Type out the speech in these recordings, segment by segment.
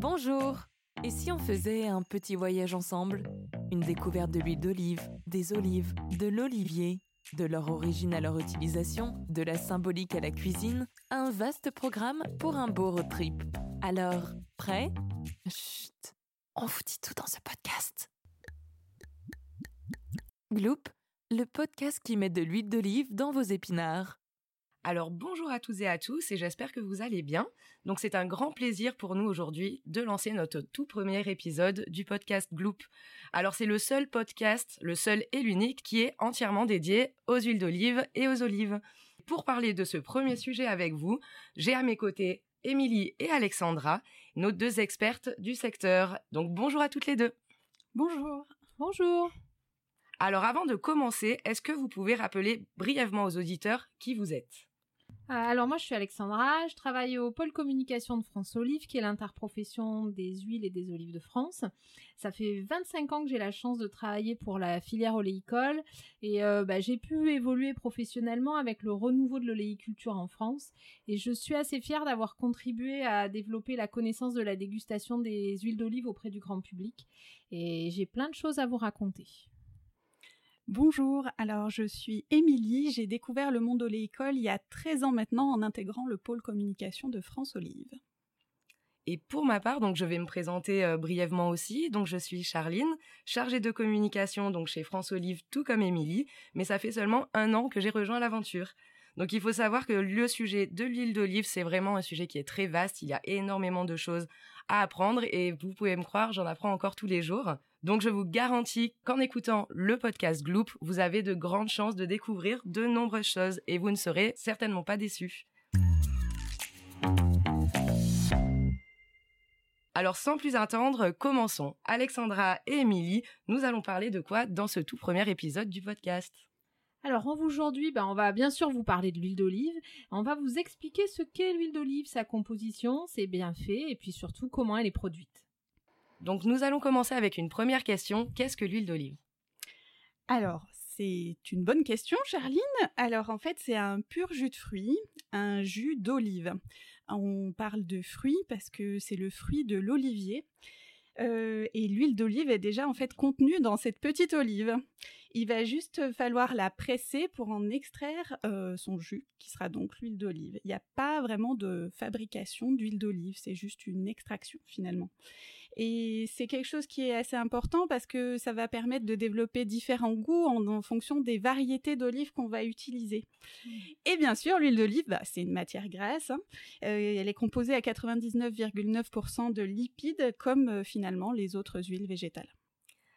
Bonjour Et si on faisait un petit voyage ensemble? Une découverte de l'huile d'olive, des olives, de l'olivier, de leur origine à leur utilisation, de la symbolique à la cuisine, un vaste programme pour un beau road trip. Alors, prêt? Chut On vous dit tout dans ce podcast Gloop, le podcast qui met de l'huile d'olive dans vos épinards. Alors bonjour à tous et à tous et j'espère que vous allez bien. Donc c'est un grand plaisir pour nous aujourd'hui de lancer notre tout premier épisode du podcast Gloop. Alors c'est le seul podcast, le seul et l'unique qui est entièrement dédié aux huiles d'olive et aux olives. Pour parler de ce premier sujet avec vous, j'ai à mes côtés Émilie et Alexandra, nos deux expertes du secteur. Donc bonjour à toutes les deux. Bonjour. Bonjour. Alors avant de commencer, est-ce que vous pouvez rappeler brièvement aux auditeurs qui vous êtes? Alors moi je suis Alexandra, je travaille au pôle communication de France Olive qui est l'interprofession des huiles et des olives de France. Ça fait 25 ans que j'ai la chance de travailler pour la filière oléicole et euh, bah, j'ai pu évoluer professionnellement avec le renouveau de l'oléiculture en France et je suis assez fière d'avoir contribué à développer la connaissance de la dégustation des huiles d'olive auprès du grand public et j'ai plein de choses à vous raconter. Bonjour, alors je suis Émilie, j'ai découvert le monde oléicole il y a 13 ans maintenant en intégrant le pôle communication de France Olive. Et pour ma part, donc je vais me présenter euh, brièvement aussi. Donc je suis Charline, chargée de communication donc chez France Olive, tout comme Émilie, mais ça fait seulement un an que j'ai rejoint l'aventure. Donc il faut savoir que le sujet de l'huile d'olive, c'est vraiment un sujet qui est très vaste. Il y a énormément de choses à apprendre et vous pouvez me croire, j'en apprends encore tous les jours. Donc je vous garantis qu'en écoutant le podcast Gloop, vous avez de grandes chances de découvrir de nombreuses choses et vous ne serez certainement pas déçus. Alors sans plus attendre, commençons. Alexandra et Émilie, nous allons parler de quoi dans ce tout premier épisode du podcast? Alors aujourd'hui, ben, on va bien sûr vous parler de l'huile d'olive. On va vous expliquer ce qu'est l'huile d'olive, sa composition, ses bienfaits et puis surtout comment elle est produite. Donc nous allons commencer avec une première question. Qu'est-ce que l'huile d'olive? Alors, c'est une bonne question, Charline. Alors en fait, c'est un pur jus de fruits, un jus d'olive. On parle de fruits parce que c'est le fruit de l'olivier. Euh, et l'huile d'olive est déjà en fait contenue dans cette petite olive. Il va juste falloir la presser pour en extraire euh, son jus, qui sera donc l'huile d'olive. Il n'y a pas vraiment de fabrication d'huile d'olive, c'est juste une extraction finalement. Et c'est quelque chose qui est assez important parce que ça va permettre de développer différents goûts en, fonction des variétés d'olives qu'on va utiliser. Et bien sûr, l'huile d'olive, bah, c'est une matière grasse. Hein. Euh, elle est composée à 99,9% de lipides, comme euh, finalement les autres huiles végétales.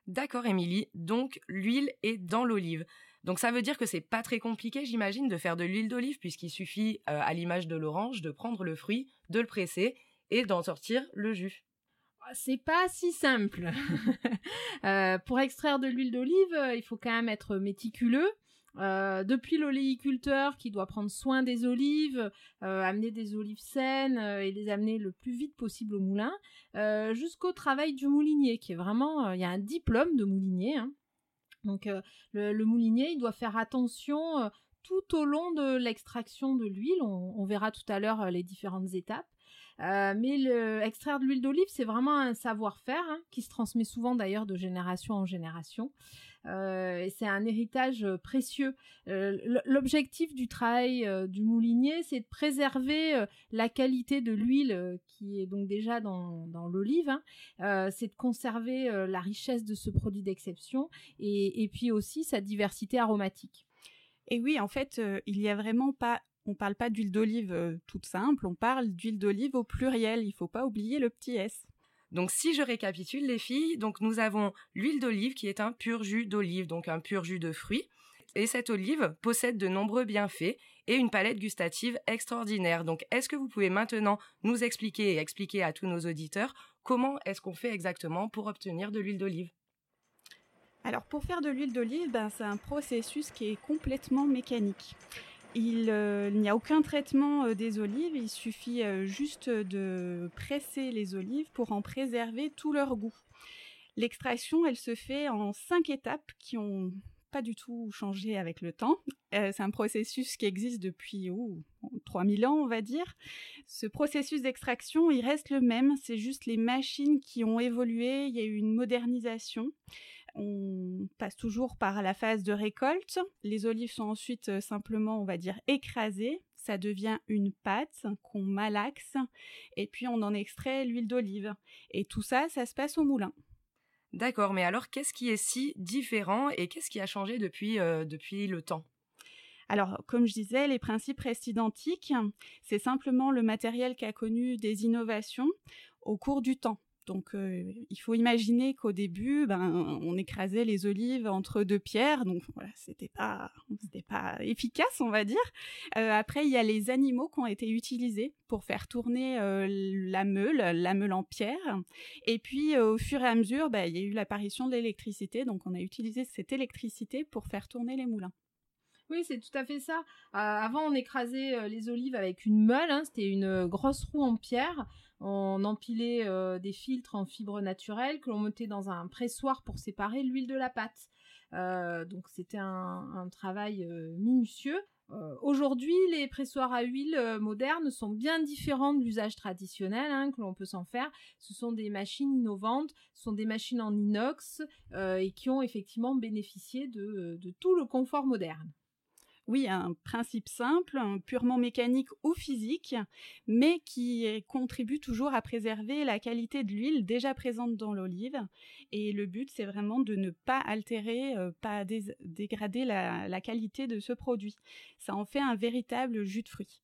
D'accord, Émilie. Donc, l'huile est dans l'olive. Donc, ça veut dire que c'est pas très compliqué, j'imagine, de faire de l'huile d'olive, puisqu'il suffit, euh, à l'image de l'orange, de prendre le fruit, de le presser et d'en sortir le jus. C'est pas si simple. euh, pour extraire de l'huile d'olive, euh, il faut quand même être méticuleux. Euh, depuis l'oléiculteur qui doit prendre soin des olives, euh, amener des olives saines euh, et les amener le plus vite possible au moulin, jusqu'au travail du moulinier qui est vraiment, il y a un diplôme de moulinier. Hein. Donc le, moulinier, il doit faire attention tout au long de l'extraction de l'huile. on, verra tout à l'heure les différentes étapes. Euh, mais extraire de l'huile d'olive, c'est vraiment un savoir-faire hein, qui se transmet souvent d'ailleurs de génération en génération. Euh, c'est un héritage précieux. Euh, L'objectif du travail du moulinier, c'est de préserver la qualité de l'huile qui est donc déjà dans, l'olive. Hein. c'est de conserver la richesse de ce produit d'exception et, puis aussi sa diversité aromatique. Et oui, en fait, il y a vraiment pas on parle pas d'huile d'olive euh, toute simple, on parle d'huile d'olive au pluriel. Il faut pas oublier le petit s. Donc si je récapitule les filles, donc nous avons l'huile d'olive qui est un pur jus d'olive, donc un pur jus de fruits. Et cette olive possède de nombreux bienfaits et une palette gustative extraordinaire. Donc est-ce que vous pouvez maintenant nous expliquer et expliquer à tous nos auditeurs comment est-ce qu'on fait exactement pour obtenir de l'huile d'olive? Alors pour faire de l'huile d'olive, ben, c'est un processus qui est complètement mécanique. Euh, il n'y a aucun traitement euh, des olives, il suffit euh, juste de presser les olives pour en préserver tout leur goût. L'extraction, elle se fait en cinq étapes qui ont pas du tout changé avec le temps. c'est un processus qui existe depuis 3000 ans, on va dire. Ce processus d'extraction, il reste le même, c'est juste les machines qui ont évolué, il y a eu une modernisation. On passe toujours par la phase de récolte. Les olives sont ensuite euh, simplement, on va dire, écrasées. Ça devient une pâte qu'on malaxe et puis on en extrait l'huile d'olive. Et tout ça, ça se passe au moulin. D'accord, mais alors qu'est-ce qui est si différent et qu'est-ce qui a changé depuis, euh, depuis le temps? Alors, comme je disais, les principes restent identiques. C'est simplement le matériel qui a connu des innovations au cours du temps. Donc, euh, il faut imaginer qu'au début, ben, on écrasait les olives entre deux pierres, donc voilà, c'était pas, c'était pas efficace, on va dire. Euh, après, il y a les animaux qui ont été utilisés pour faire tourner euh, la meule, la meule en pierre. Et puis, au fur et à mesure, ben, il y a eu l'apparition de l'électricité, donc on a utilisé cette électricité pour faire tourner les moulins. Oui, c'est tout à fait ça. avant, on écrasait les olives avec une meule, hein, c'était une grosse roue en pierre on empilait euh, des filtres en fibres naturelles que l'on mettait dans un pressoir pour séparer l'huile de la pâte. Euh, donc c'était un, travail euh, minutieux. Aujourd'hui, les pressoirs à huile modernes sont bien différents de l'usage traditionnel hein, que l'on peut s'en faire. Ce sont des machines innovantes, ce sont des machines en inox et qui ont effectivement bénéficié de tout le confort moderne oui, un principe simple, purement mécanique ou physique, mais qui contribue toujours à préserver la qualité de l'huile déjà présente dans l'olive. Et le but, c'est vraiment de ne pas altérer, euh, pas dégrader la, qualité de ce produit. Ça en fait un véritable jus de fruits.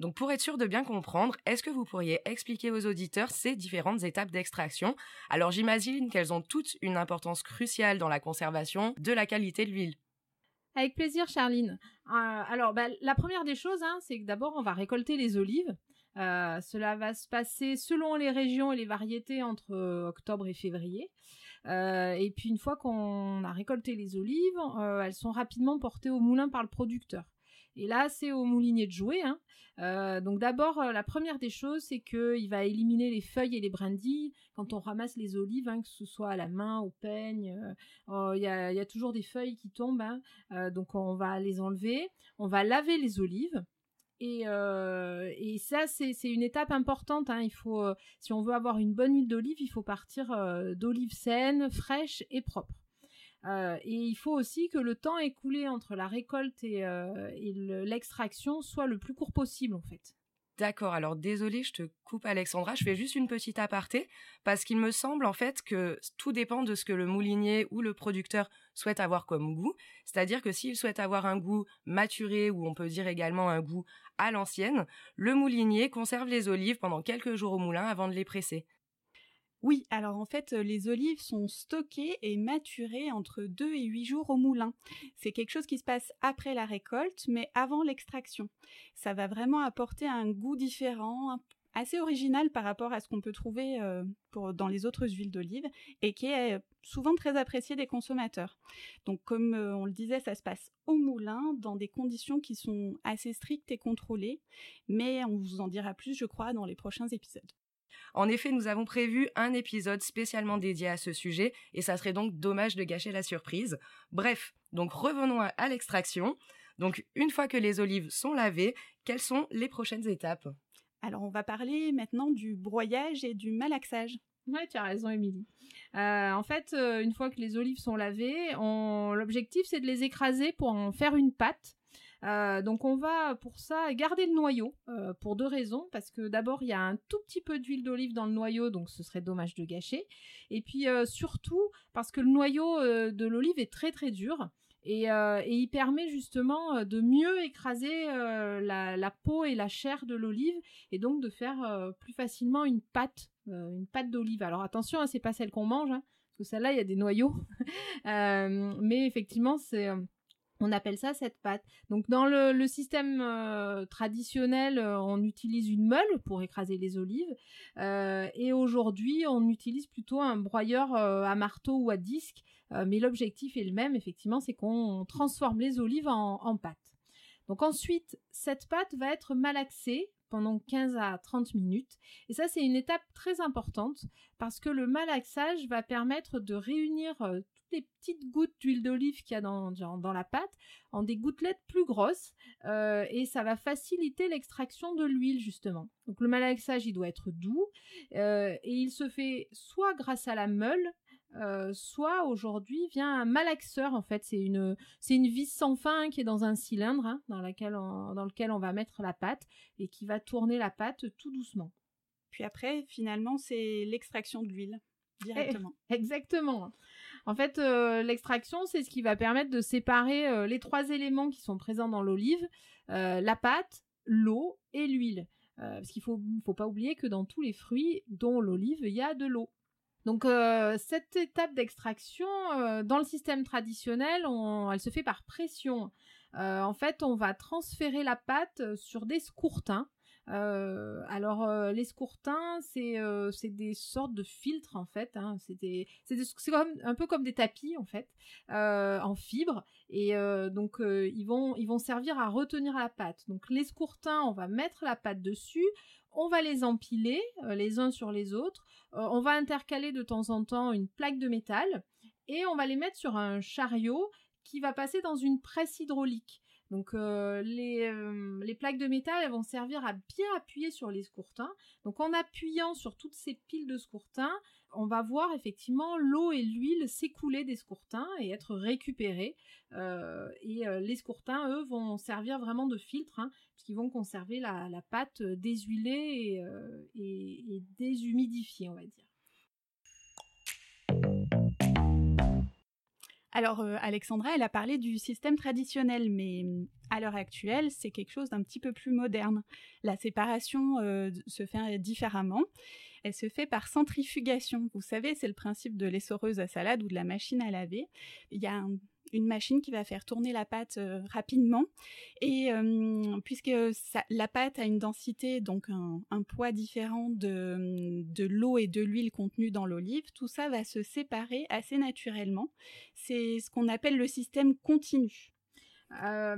Donc pour être sûr de bien comprendre, est-ce que vous pourriez expliquer aux auditeurs ces différentes étapes d'extraction? Alors j'imagine qu'elles ont toutes une importance cruciale dans la conservation de la qualité de l'huile. Avec plaisir, Charline. Euh, alors, bah, la première des choses, hein, c'est que d'abord, on va récolter les olives. Euh, cela va se passer selon les régions et les variétés entre euh, octobre et février. et puis une fois qu'on a récolté les olives, elles sont rapidement portées au moulin par le producteur. Et là, c'est au moulinier de jouer. Hein. Euh, donc d'abord, euh, la première des choses, c'est qu'il va éliminer les feuilles et les brindilles quand on ramasse les olives, hein, que ce soit à la main, au peigne. Euh, oh, il y, a, toujours des feuilles qui tombent, hein. donc on va les enlever. On va laver les olives. Et, ça, c'est une étape importante. Si on veut avoir une bonne huile d'olive, il faut partir d'olives saines, fraîches et propres. Euh, et il faut aussi que le temps écoulé entre la récolte et, euh, l'extraction soit le plus court possible en fait. D'accord, alors désolé, je te coupe Alexandra, je fais juste une petite aparté, parce qu'il me semble en fait que tout dépend de ce que le moulinier ou le producteur souhaite avoir comme goût, c'est-à-dire que s'il souhaite avoir un goût maturé, ou on peut dire également un goût à l'ancienne, le moulinier conserve les olives pendant quelques jours au moulin avant de les presser. Oui, alors en fait, les olives sont stockées et maturées entre 2 et 8 jours au moulin. C'est quelque chose qui se passe après la récolte, mais avant l'extraction. Ça va vraiment apporter un goût différent, assez original par rapport à ce qu'on peut trouver euh, dans les autres huiles d'olive et qui est euh, souvent très apprécié des consommateurs. Donc comme euh, on le disait, ça se passe au moulin dans des conditions qui sont assez strictes et contrôlées, mais on vous en dira plus, je crois, dans les prochains épisodes. En effet, nous avons prévu un épisode spécialement dédié à ce sujet, et ça serait donc dommage de gâcher la surprise. Bref, donc revenons à, l'extraction. Donc une fois que les olives sont lavées, quelles sont les prochaines étapes? Alors on va parler maintenant du broyage et du malaxage. Oui, tu as raison, Émilie. Euh, en fait, euh, une fois que les olives sont lavées, l'objectif c'est de les écraser pour en faire une pâte euh, donc on va pour ça garder le noyau euh, pour deux raisons. Parce que d'abord il y a un tout petit peu d'huile d'olive dans le noyau donc ce serait dommage de gâcher. Et puis euh, surtout parce que le noyau de l'olive est très très dur. Et, il permet justement de mieux écraser la, peau et la chair de l'olive. Et donc de faire plus facilement une pâte une pâte d'olive. Alors attention hein, c'est pas celle qu'on mange hein, parce que celle-là il y a des noyaux. Mais effectivement c'est on appelle ça cette pâte. Donc dans le, système euh, traditionnel, euh, on utilise une meule pour écraser les olives. Euh, et aujourd'hui, on utilise plutôt un broyeur à marteau ou à disque. mais l'objectif est le même, effectivement, c'est qu'on transforme les olives en, en pâte. Donc ensuite, cette pâte va être malaxée pendant 15 à 30 minutes. Et ça, c'est une étape très importante parce que le malaxage va permettre de réunir les petites gouttes d'huile d'olive qu'il y a dans, dans, la pâte en des gouttelettes plus grosses et ça va faciliter l'extraction de l'huile justement. Donc le malaxage, il doit être doux et il se fait soit grâce à la meule, euh, soit aujourd'hui vient un malaxeur en fait c'est une c'est une vis sans fin qui est dans un cylindre hein, dans laquelle dans lequel on va mettre la pâte et qui va tourner la pâte tout doucement. Puis après finalement c'est l'extraction de l'huile directement. exactement. En fait euh, l'extraction c'est ce qui va permettre de séparer euh, les trois éléments qui sont présents dans l'olive la pâte, l'eau et l'huile. parce qu'il faut faut pas oublier que dans tous les fruits dont l'olive il y a de l'eau. Donc euh, cette étape d'extraction, euh, dans le système traditionnel, elle se fait par pression. Euh, en fait, on va transférer la pâte sur des scourtins. Alors les scourtins, c'est des sortes de filtres en fait. Hein. C'est un peu comme des tapis en fait, en fibre. Et donc ils vont ils vont servir à retenir la pâte. Donc les scourtins, on va mettre la pâte dessus on va les empiler les uns sur les autres. Euh, on va intercaler de temps en temps une plaque de métal et on va les mettre sur un chariot qui va passer dans une presse hydraulique. Donc euh, euh, les, plaques de métal vont servir à bien appuyer sur les scourtins. Donc en appuyant sur toutes ces piles de scourtins, on va voir effectivement l'eau et l'huile s'écouler des scourtins et être récupérés. et les scourtins, eux, vont servir vraiment de filtre, hein, puisqu'ils vont conserver la, pâte déshuilée et déshumidifiée, on va dire. Alors, euh, Alexandra, elle a parlé du système traditionnel, mais mm, à l'heure actuelle, c'est quelque chose d'un petit peu plus moderne. La séparation euh, se fait différemment. Elle se fait par centrifugation. Vous savez, c'est le principe de l'essoreuse à salade ou de la machine à laver. Il y a un une machine qui va faire tourner la pâte rapidement. Et puisque la pâte a une densité, donc un, poids différent de, de l'eau et de l'huile contenue dans l'olive, tout ça va se séparer assez naturellement. C'est ce qu'on appelle le système continu. Euh,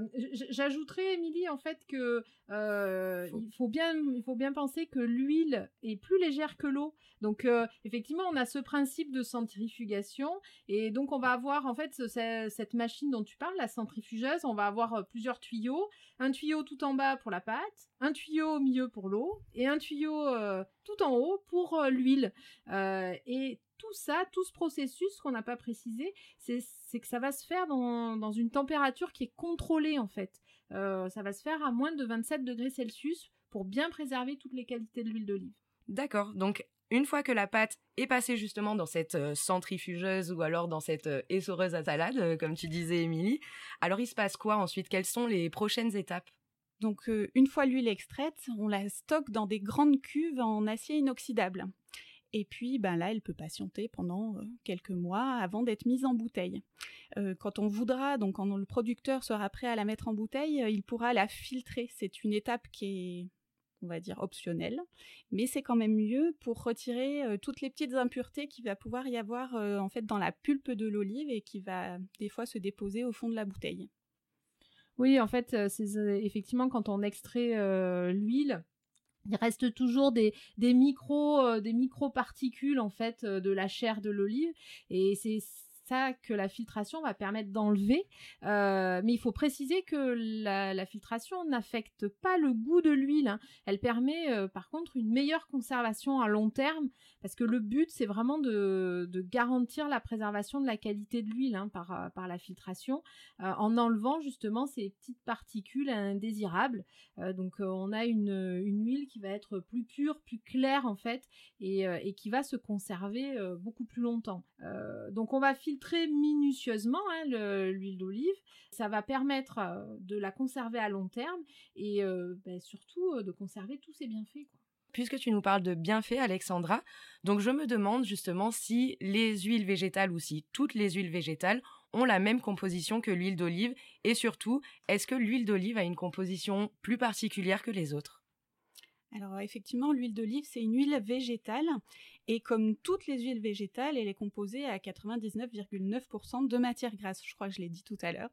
j'ajouterais, Émilie, en fait, que euh, il faut bien, il faut bien penser que l'huile est plus légère que l'eau. Donc, euh, effectivement, on a ce principe de centrifugation, et donc on va avoir en fait cette machine dont tu parles, la centrifugeuse. On va avoir plusieurs tuyaux, un tuyau tout en bas pour la pâte, un tuyau au milieu pour l'eau, et un tuyau tout en haut pour l'huile. et tout ça, tout ce processus qu'on n'a pas précisé, c'est que ça va se faire dans, une température qui est contrôlée en fait. Euh, ça va se faire à moins de 27 degrés Celsius pour bien préserver toutes les qualités de l'huile d'olive. D'accord, donc une fois que la pâte est passée justement dans cette euh, centrifugeuse ou alors dans cette euh, essoreuse à salade, comme tu disais Émilie, alors il se passe quoi ensuite? Quelles sont les prochaines étapes? Donc une fois l'huile extraite, on la stocke dans des grandes cuves en acier inoxydable. Et puis, ben là, elle peut patienter pendant quelques mois avant d'être mise en bouteille. quand on voudra, donc quand le producteur sera prêt à la mettre en bouteille, il pourra la filtrer. C'est une étape qui est, on va dire, optionnelle, mais c'est quand même mieux pour retirer toutes les petites impuretés qu'il va pouvoir y avoir en fait dans la pulpe de l'olive et qui va des fois se déposer au fond de la bouteille. Oui, en fait, c'est effectivement quand on extrait l'huile, il reste toujours des, micro euh, micro-particules en fait euh, de la chair de l'olive. Et c'est que la filtration va permettre d'enlever. Euh, mais il faut préciser que la, filtration n'affecte pas le goût de l'huile. Hein. Elle permet par contre une meilleure conservation à long terme parce que le but c'est vraiment de, garantir la préservation de la qualité de l'huile hein, par, par la filtration en enlevant justement ces petites particules indésirables. donc on a une, une, huile qui va être plus pure, plus claire en fait et, et qui va se conserver beaucoup plus longtemps. donc on va filtrer minutieusement hein, l'huile d'olive. Ça va permettre de la conserver à long terme et ben, surtout de conserver tous ses bienfaits. Quoi puisque tu nous parles de bienfaits, Alexandra, donc je me demande justement si les huiles végétales ou si toutes les huiles végétales ont la même composition que l'huile d'olive et surtout, est-ce que l'huile d'olive a une composition plus particulière que les autres? Alors effectivement, l'huile d'olive, c'est une huile végétale et comme toutes les huiles végétales, elle est composée à 99,9% de matière grasse. Je crois que je l'ai dit tout à l'heure.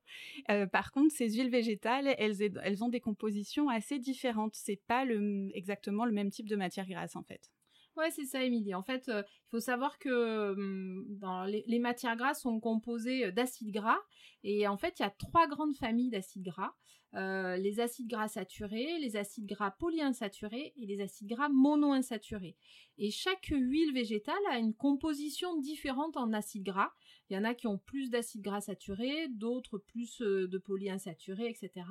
Euh, par contre, ces huiles végétales, elles, ont des compositions assez différentes. C'est pas exactement le même type de matière grasse en fait. Ouais, c'est ça, Émilie. En fait, euh, il faut savoir que hum, les, matières grasses sont composées d'acides gras. Et en fait, il y a trois grandes familles d'acides gras. Euh, les acides gras saturés, les acides gras polyinsaturés et les acides gras monoinsaturés. Et chaque huile végétale a une composition différente en acides gras. Il y en a qui ont plus d'acides gras saturés, d'autres plus euh, de polyinsaturés, etc.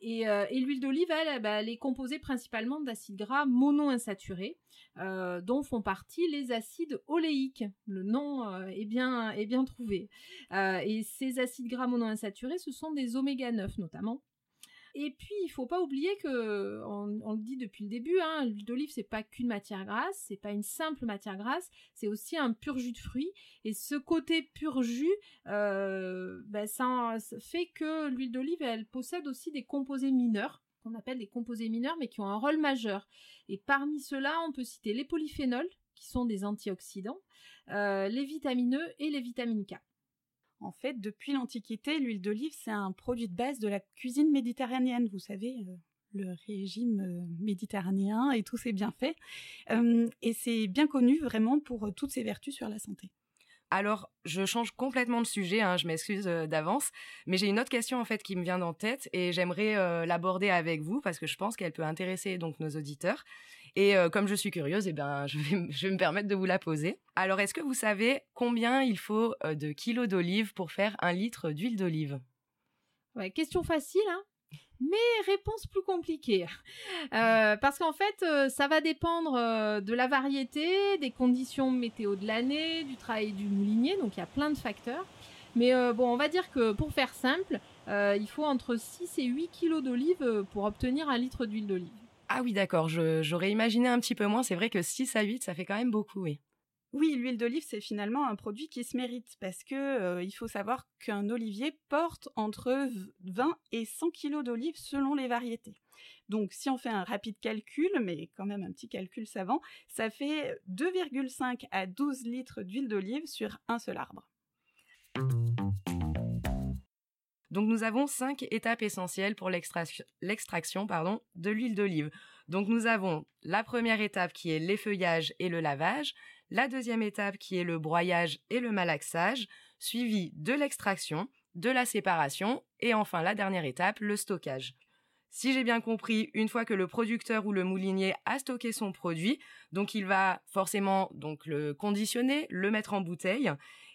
Et, euh, et l'huile d'olive, elle, bah, elle, est composée principalement d'acides gras monoinsaturés, euh, dont font partie les acides oléiques. Le nom est, bien, est bien trouvé. et ces acides gras monoinsaturés, ce sont des oméga 9 notamment. Et puis, il faut pas oublier que, on, le dit depuis le début, hein, l'huile d'olive, c'est pas qu'une matière grasse, c'est pas une simple matière grasse, c'est aussi un pur jus de fruits. Et ce côté pur jus, euh, ben, ça, fait que l'huile d'olive, elle possède aussi des composés mineurs qu'on appelle des composés mineurs, mais qui ont un rôle majeur. Et parmi ceux-là, on peut citer les polyphénols, qui sont des antioxydants, euh, les vitamineux et les vitamines K. En fait, depuis l'Antiquité, l'huile d'olive, c'est un produit de base de la cuisine méditerranéenne. Vous savez, euh, le régime euh, méditerranéen et tous ses bienfaits. Euh, et c'est bien connu vraiment pour toutes ses vertus sur la santé. Alors, je change complètement de sujet, hein, je m'excuse euh, d'avance, mais j'ai une autre question en fait qui me vient en tête et j'aimerais euh, l'aborder avec vous parce que je pense qu'elle peut intéresser donc nos auditeurs. Et euh, comme je suis curieuse, eh ben, je, vais, je vais me permettre de vous la poser. Alors, est-ce que vous savez combien il faut de kilos d'olive pour faire un litre d'huile d'olive? Question facile, hein mais réponse plus compliquée. Euh, parce qu'en fait, euh, ça va dépendre euh, de la variété, des conditions météo de l'année, du travail du moulinier, donc il y a plein de facteurs. Mais bon, on va dire que pour faire simple, il faut entre 6 et 8 kilos d'olive pour obtenir un litre d'huile d'olive. Ah oui, d'accord, j'aurais imaginé un petit peu moins. C'est vrai que 6 à 8, ça fait quand même beaucoup, oui. Oui, l'huile d'olive, c'est finalement un produit qui se mérite parce que euh, il faut savoir qu'un olivier porte entre 20 et 100 kilos d'olive selon les variétés. Donc, si on fait un rapide calcul, mais quand même un petit calcul savant, ça fait 2,5 à 12 litres d'huile d'olive sur un seul arbre. Donc nous avons cinq étapes essentielles pour l'extraction de l'huile d'olive. Donc nous avons la première étape qui est l'effeuillage et le lavage, la deuxième étape qui est le broyage et le malaxage, suivi de l'extraction, de la séparation et enfin la dernière étape, le stockage. Si j'ai bien compris, une fois que le producteur ou le moulinier a stocké son produit, donc il va forcément donc le conditionner, le mettre en bouteille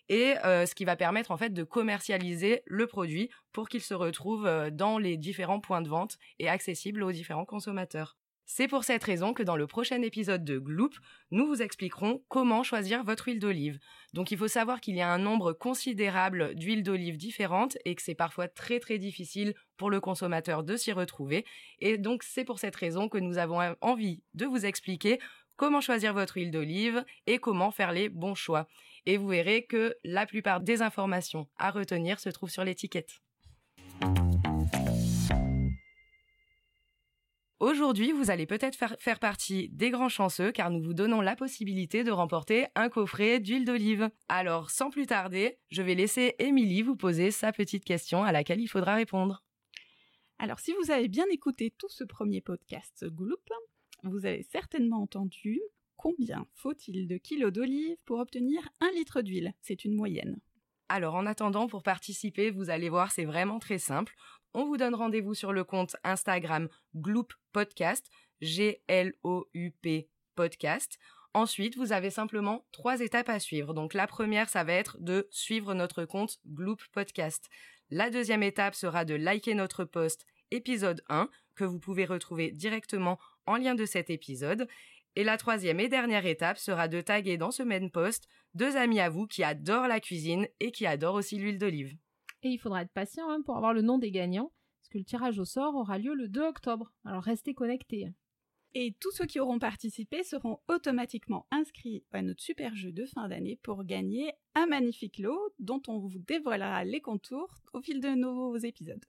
et euh, ce qui va permettre en fait de commercialiser le produit pour qu'il se retrouve euh, dans les différents points de vente et accessible aux différents consommateurs. C'est pour cette raison que dans le prochain épisode de Gloop, nous vous expliquerons comment choisir votre huile d'olive. Donc il faut savoir qu'il y a un nombre considérable d'huiles d'olive différentes et que c'est parfois très très difficile pour le consommateur de s'y retrouver. Et donc c'est pour cette raison que nous avons envie de vous expliquer comment choisir votre huile d'olive et comment faire les bons choix. Et vous verrez que la plupart des informations à retenir se trouvent sur l'étiquette. Aujourd'hui, vous allez peut-être faire, faire, partie des grands chanceux car nous vous donnons la possibilité de remporter un coffret d'huile d'olive. Alors, sans plus tarder, je vais laisser Émilie vous poser sa petite question à laquelle il faudra répondre. Alors, si vous avez bien écouté tout ce premier podcast Gloup, vous avez certainement entendu combien faut-il de kilos d'olive pour obtenir un litre d'huile? C'est une moyenne. Alors en attendant, pour participer, vous allez voir, c'est vraiment très simple. On vous donne rendez-vous sur le compte Instagram Gloop Podcast, G-L-O-U-P Podcast. Ensuite, vous avez simplement trois étapes à suivre. Donc la première, ça va être de suivre notre compte Gloop Podcast. La deuxième étape sera de liker notre post épisode 1 que vous pouvez retrouver directement en lien de cet épisode. Et la troisième et dernière étape sera de taguer dans ce même post deux amis à vous qui adorent la cuisine et qui adorent aussi l'huile d'olive. Et il faudra être patient hein, pour avoir le nom des gagnants, parce que le tirage au sort aura lieu le 2 octobre. Alors restez connectés. Et tous ceux qui auront participé seront automatiquement inscrits à notre super jeu de fin d'année pour gagner un magnifique lot dont on vous dévoilera les contours au fil de nos épisodes.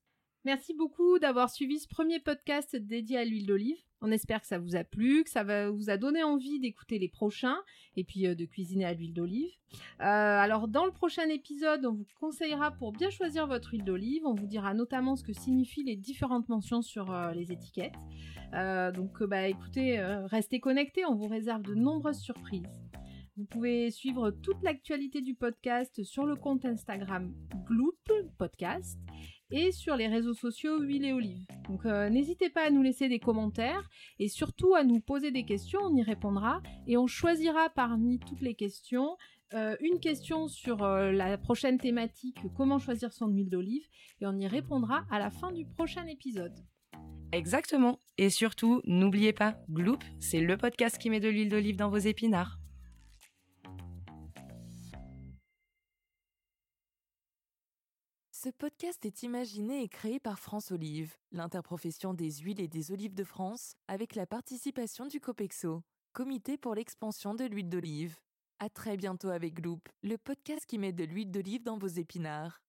Merci beaucoup d'avoir suivi ce premier podcast dédié à l'huile d'olive. On espère que ça vous a plu, que ça va, vous a donné envie d'écouter les prochains et puis euh, de cuisiner à l'huile d'olive. Euh, alors dans le prochain épisode, on vous conseillera pour bien choisir votre huile d'olive. On vous dira notamment ce que signifient les différentes mentions sur euh, les étiquettes. donc bah écoutez, restez connectés, on vous réserve de nombreuses surprises. Vous pouvez suivre toute l'actualité du podcast sur le compte Instagram Gloop Podcast et sur les réseaux sociaux Huile et Olive. Donc euh, n'hésitez pas à nous laisser des commentaires et surtout à nous poser des questions, on y répondra et on choisira parmi toutes les questions euh, une question sur euh, la prochaine thématique comment choisir son huile d'olive et on y répondra à la fin du prochain épisode. Exactement. Et surtout, n'oubliez pas, Gloop, c'est le podcast qui met de l'huile d'olive dans vos épinards. Ce podcast est imaginé et créé par France Olive, l'interprofession des huiles et des olives de France, avec la participation du COPEXO, Comité pour l'expansion de l'huile d'olive. À très bientôt avec Loop, le podcast qui met de l'huile d'olive dans vos épinards.